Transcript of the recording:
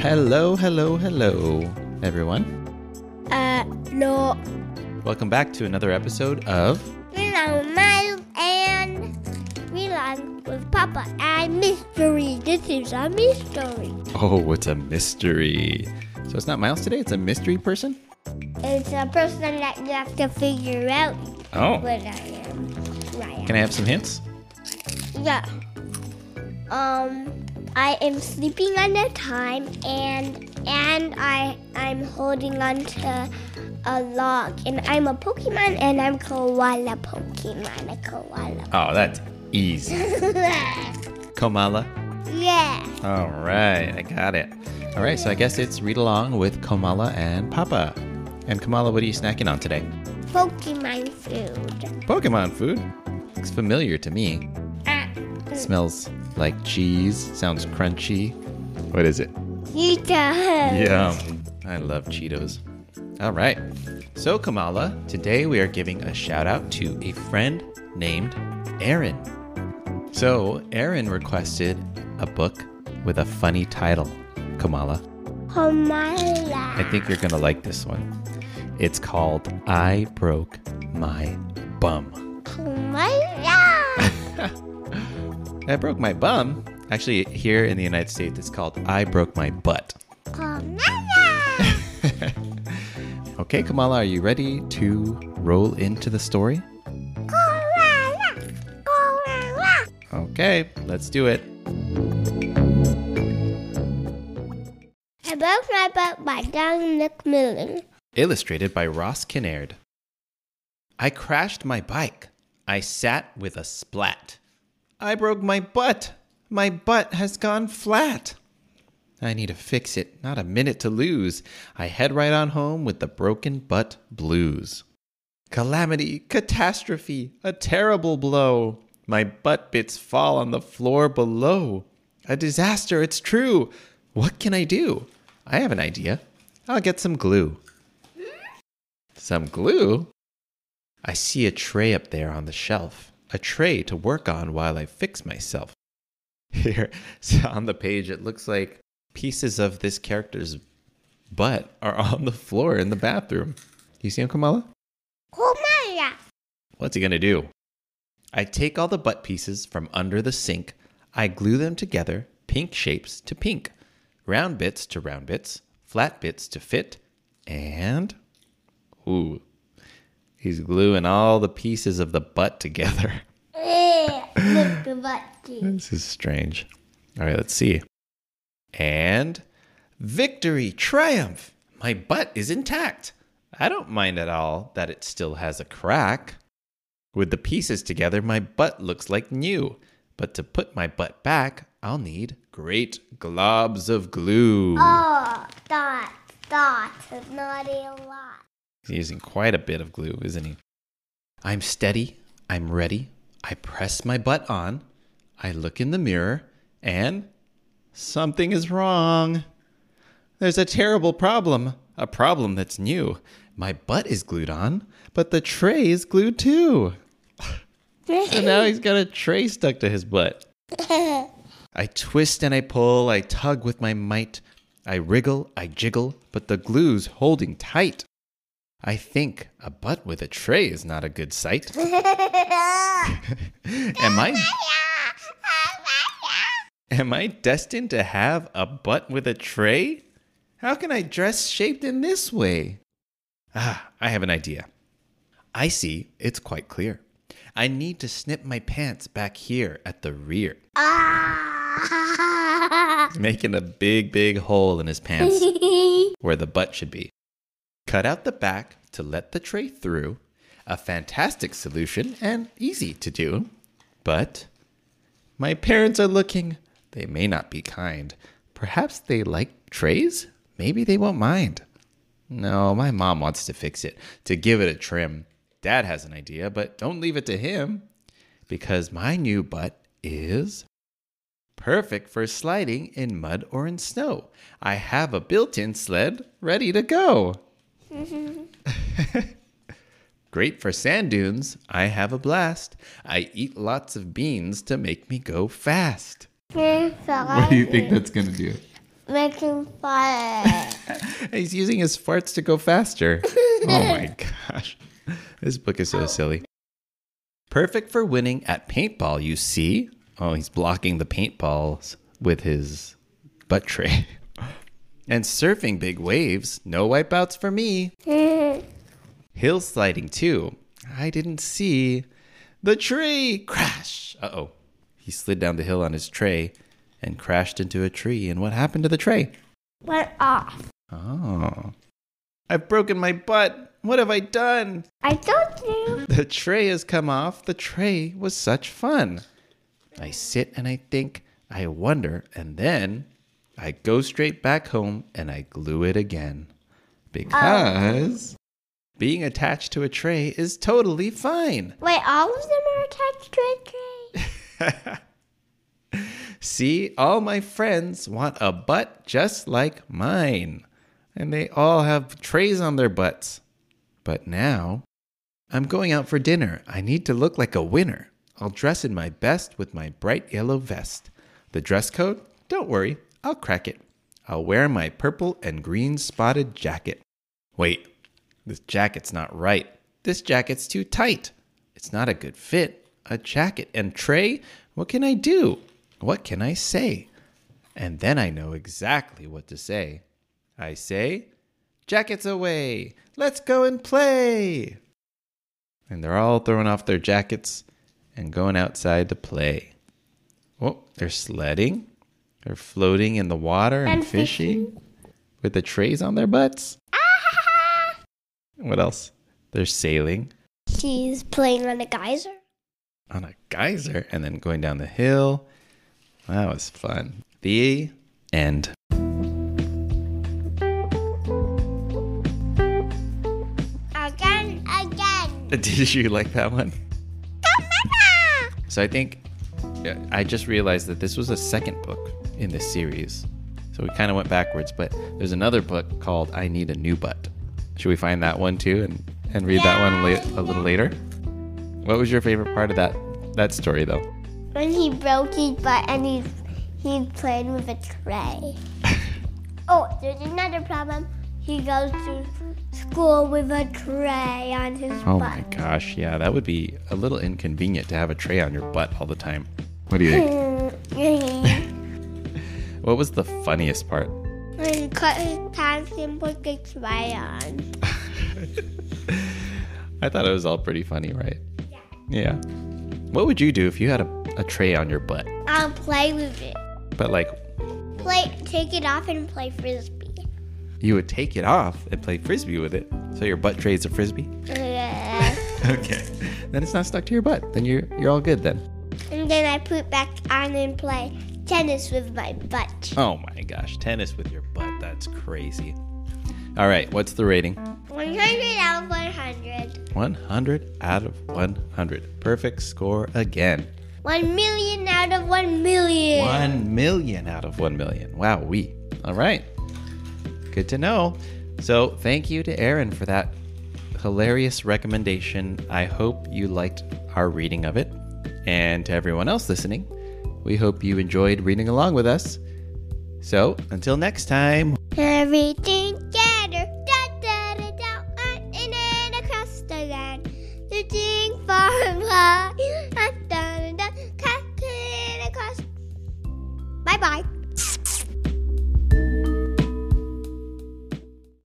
Hello, hello, hello, everyone. Uh, no. Welcome back to another episode of We learn Miles and we learn with Papa and mystery. This is a mystery. Oh, it's a mystery. So it's not Miles today, it's a mystery person? It's a person that you have to figure out Oh. what I am. Right. Can I have some hints? Yeah. Um, I am sleeping on the time, and and I I'm holding on to a log, and I'm a Pokemon, and I'm koala Pokemon, a koala. Oh, that's easy. Komala. yeah. All right, I got it. All right, so I guess it's read along with Komala and Papa. And Kamala, what are you snacking on today? Pokemon food. Pokemon food. Looks familiar to me. Ah, Smells like cheese. Sounds crunchy. What is it? Cheetos. Yum. I love Cheetos. All right. So, Kamala, today we are giving a shout out to a friend named Aaron. So, Aaron requested a book with a funny title, Kamala. Komala. I think you're going to like this one. It's called I Broke My Bum. I broke my bum. Actually, here in the United States, it's called I Broke My Butt. Komala. Okay, Kamala, are you ready to roll into the story? Koala. Koala. Okay, let's do it. I broke my butt by Dawn McMillan. Illustrated by Ross Kinnaird. I crashed my bike. I sat with a splat. I broke my butt. My butt has gone flat. I need to fix it, not a minute to lose. I head right on home with the broken butt blues. Calamity, catastrophe, a terrible blow. My butt bits fall on the floor below. A disaster, it's true. What can I do? I have an idea. I'll get some glue. Some glue? I see a tray up there on the shelf. A tray to work on while I fix myself. Here, so on the page, it looks like pieces of this character's butt are on the floor in the bathroom. You see him, Kamala? Komala. What's he gonna do? I take all the butt pieces from under the sink. I glue them together, pink shapes to pink, round bits to round bits, flat bits to fit, and. Ooh. He's gluing all the pieces of the butt together. Look the butt cheek. This is strange. All right, let's see. And victory, triumph! My butt is intact. I don't mind at all that it still has a crack. With the pieces together, my butt looks like new. But to put my butt back, I'll need great globs of glue. Oh, dots, dots, not a lot. He's using quite a bit of glue, isn't he? I'm steady. I'm ready. I press my butt on. I look in the mirror and something is wrong. There's a terrible problem, a problem that's new. My butt is glued on, but the tray is glued too. so now he's got a tray stuck to his butt. I twist and I pull, I tug with my might. I wriggle, I jiggle, but the glue's holding tight. I think a butt with a tray is not a good sight. Am I Am I destined to have a butt with a tray? How can I dress shaped in this way? Ah, I have an idea. I see, it's quite clear. I need to snip my pants back here at the rear, Ah. making a big, big hole in his pants where the butt should be. Cut out the back to let the tray through. A fantastic solution and easy to do. But my parents are looking. They may not be kind. Perhaps they like trays? Maybe they won't mind. No, my mom wants to fix it, to give it a trim. Dad has an idea, but don't leave it to him. Because my new butt is perfect for sliding in mud or in snow. I have a built in sled ready to go. Great for sand dunes. I have a blast. I eat lots of beans to make me go fast. What do you think that's going to do? making fire. He's using his farts to go faster. oh my gosh. This book is so silly. Perfect for winning at paintball, you see? Oh, he's blocking the paintballs with his butt tray. And surfing big waves, no wipeouts for me. Hill sliding too. I didn't see the tree crash. Uh oh. He slid down the hill on his tray and crashed into a tree. And what happened to the tray? Went off. Oh. I've broken my butt. What have I done? I told you. The tray has come off. The tray was such fun. I sit and I think, I wonder, and then I go straight back home and I glue it again. Because being attached to a tray is totally fine. Wait, all of them are attached to a tray? See, all my friends want a butt just like mine. And they all have trays on their butts. But now, I'm going out for dinner. I need to look like a winner. I'll dress in my best with my bright yellow vest. The dress code? Don't worry, I'll crack it. I'll wear my purple and green spotted jacket. Wait, this jacket's not right. This jacket's too tight. It's not a good fit. A jacket and tray? What can I do? What can I say? And then I know exactly what to say. I say, Jackets away! Let's go and play! And they're all throwing off their jackets and going outside to play. Oh, they're sledding. They're floating in the water and, And fishing with the trays on their butts. Ah! What else? They're sailing She's playing on a geyser. on a geyser and then going down the hill. That was fun. The end. Again, again. Did you like that one? So I think yeah, I just realized that this was a second book in this series. So we kind of went backwards, but there's another book called I Need a New Butt. Should we find that one too and, and read that one la- a little later? What was your favorite part of that that story though? When he broke his butt and he he played with a tray. oh, there's another problem. He goes to school with a tray on his Oh butt. my gosh, yeah, that would be a little inconvenient to have a tray on your butt all the time. What do you think? what was the funniest part? when he cut his pants and put the tray on. I thought it was all pretty funny, right? Yeah. Yeah. What would you do if you had a, a tray on your butt? I'll play with it. But like Play, take it off and play frisbee. you would take it off and play frisbee with it. So your butt tray is a frisbee? Uh, Okay. Then it's not stuck to your butt. Then you're you're all good then. and then I put back on and play tennis with my butt. Oh my gosh, tennis with your butt. That's crazy. All right, what's the rating? 100 out of 100. 100 out of 100. Perfect score again. 1 million out of 1 million. 1 million out of 1 million. Wow, we. All right. Good to know. So, thank you to Aaron for that hilarious recommendation. I hope you liked our reading of it. And to everyone else listening, we hope you enjoyed reading along with us. So, until next time, Everything